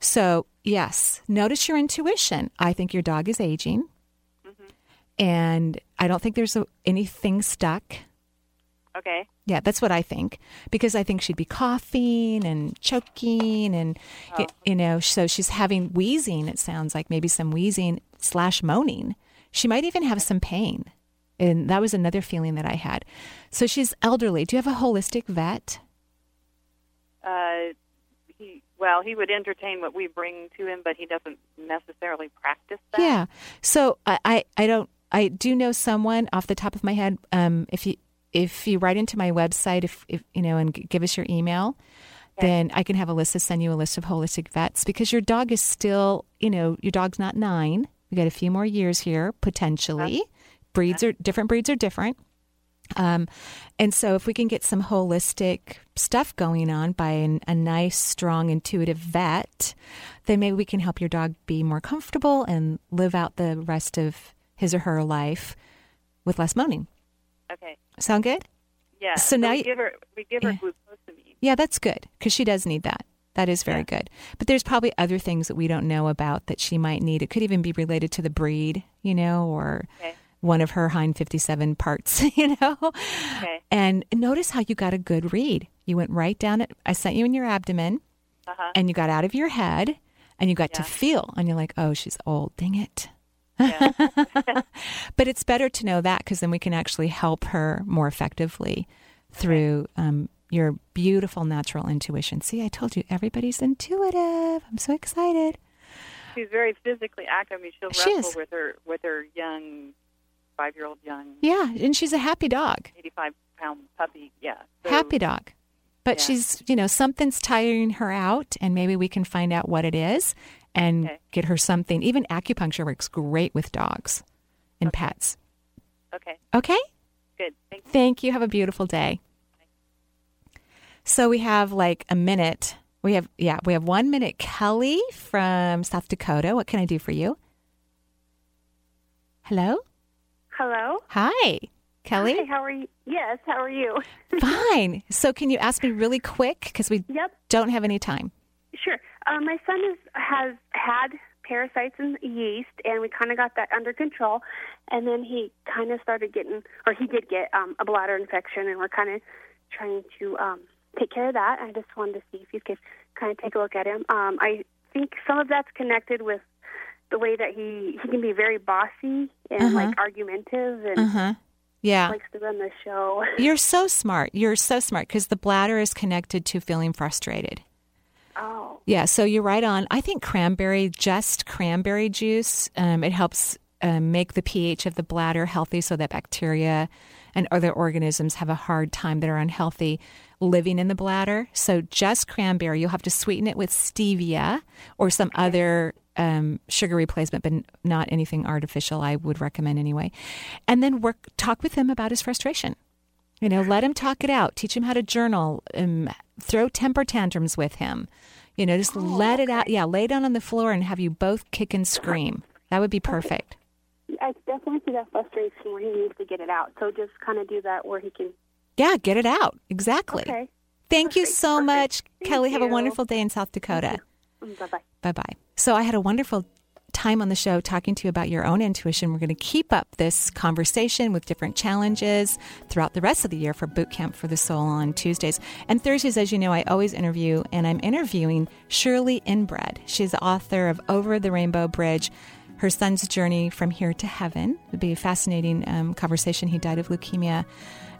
So, yes, notice your intuition. I think your dog is aging. And I don't think there's a, anything stuck. Okay. Yeah, that's what I think because I think she'd be coughing and choking and y- you know, so she's having wheezing. It sounds like maybe some wheezing slash moaning. She might even have some pain, and that was another feeling that I had. So she's elderly. Do you have a holistic vet? Uh, he well, he would entertain what we bring to him, but he doesn't necessarily practice that. Yeah. So I, I, I don't. I do know someone off the top of my head. Um, if you if you write into my website, if, if you know, and give us your email, then I can have Alyssa send you a list of holistic vets because your dog is still, you know, your dog's not nine. We got a few more years here potentially. Breeds are different. Breeds are different. Um, and so, if we can get some holistic stuff going on by an, a nice, strong, intuitive vet, then maybe we can help your dog be more comfortable and live out the rest of his or her life with less moaning. Okay. Sound good? Yeah. So now we you- give her we give her Yeah. glucosamine. Yeah, that's good because she does need that. That is very good. But there's probably other things that we don't know about that she might need. It could even be related to the breed, you know, or Okay. one of her Heinz 57 parts, you know. Okay. And notice how you got a good read. You went right down it. I sent you in your abdomen Uh-huh. and you got out of your head and you got to feel and you're like, oh, she's old. Dang it. but it's better to know that because then we can actually help her more effectively through um, your beautiful natural intuition. See, I told you everybody's intuitive. I'm so excited. She's very physically active. I mean, she'll She wrestle is. with her with her young five year old young Yeah, and she's a happy dog. eighty five pound puppy. Yeah. So, happy dog. But Yeah. she's, you know, something's tiring her out, and maybe we can find out what it is and Okay. get her something. Even acupuncture works great with dogs and pets. Okay. Okay? Good. Thank you. Thank you. Have a beautiful day. So we have like a minute. We have, yeah, we have one minute. Kelly from South Dakota. What can I do for you? Hello? Hello. Hi, Kelly. Hi, how are you? Yes, how are you? Fine. So can you ask me really quick? Because we Yep. don't have any time. Sure. Uh, my son is, has had parasites and yeast, and we kind of got that under control. And then he kind of started getting, or he did get um, a bladder infection, and we're kind of trying to um, take care of that. I just wanted to see if you could kind of take a look at him. Um, I think some of that's connected with the way that he he can be very bossy and Uh-huh. like argumentative and Uh-huh. Yeah. likes to run the show. You're so smart. You're so smart because the bladder is connected to feeling frustrated. Oh. Yeah, so you're right on. I think cranberry, just cranberry juice, um, it helps um, make the pH of the bladder healthy so that bacteria and other organisms have a hard time that are unhealthy living in the bladder. So just cranberry, you'll have to sweeten it with stevia or some other um, sugar replacement, but not anything artificial. I would recommend anyway. And then work, talk with him about his frustration. You know, let him talk it out. Teach him how to journal. Um, throw temper tantrums with him. You know, just let it out. Yeah, lay down on the floor and have you both kick and scream. That would be perfect. I definitely see that frustration where he needs to get it out. So just kind of do that where he can. Yeah, get it out. Exactly. Okay. Thank you so much, Kelly. Have a wonderful day in South Dakota. Bye bye. Bye bye. So I had a wonderful time on the show talking to you about your own intuition. We're going to keep up this conversation with different challenges throughout the rest of the year for Boot Camp for the Soul on Tuesdays. And Thursdays, as you know, I always interview, and I'm interviewing Shirley Enebrad. She's the author of Over the Rainbow Bridge. Her son's journey from here to heaven It would be a fascinating um, conversation. He died of leukemia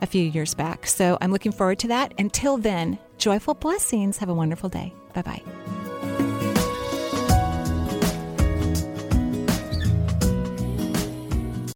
a few years back. So I'm looking forward to that. Until then, joyful blessings. Have a wonderful day. Bye bye.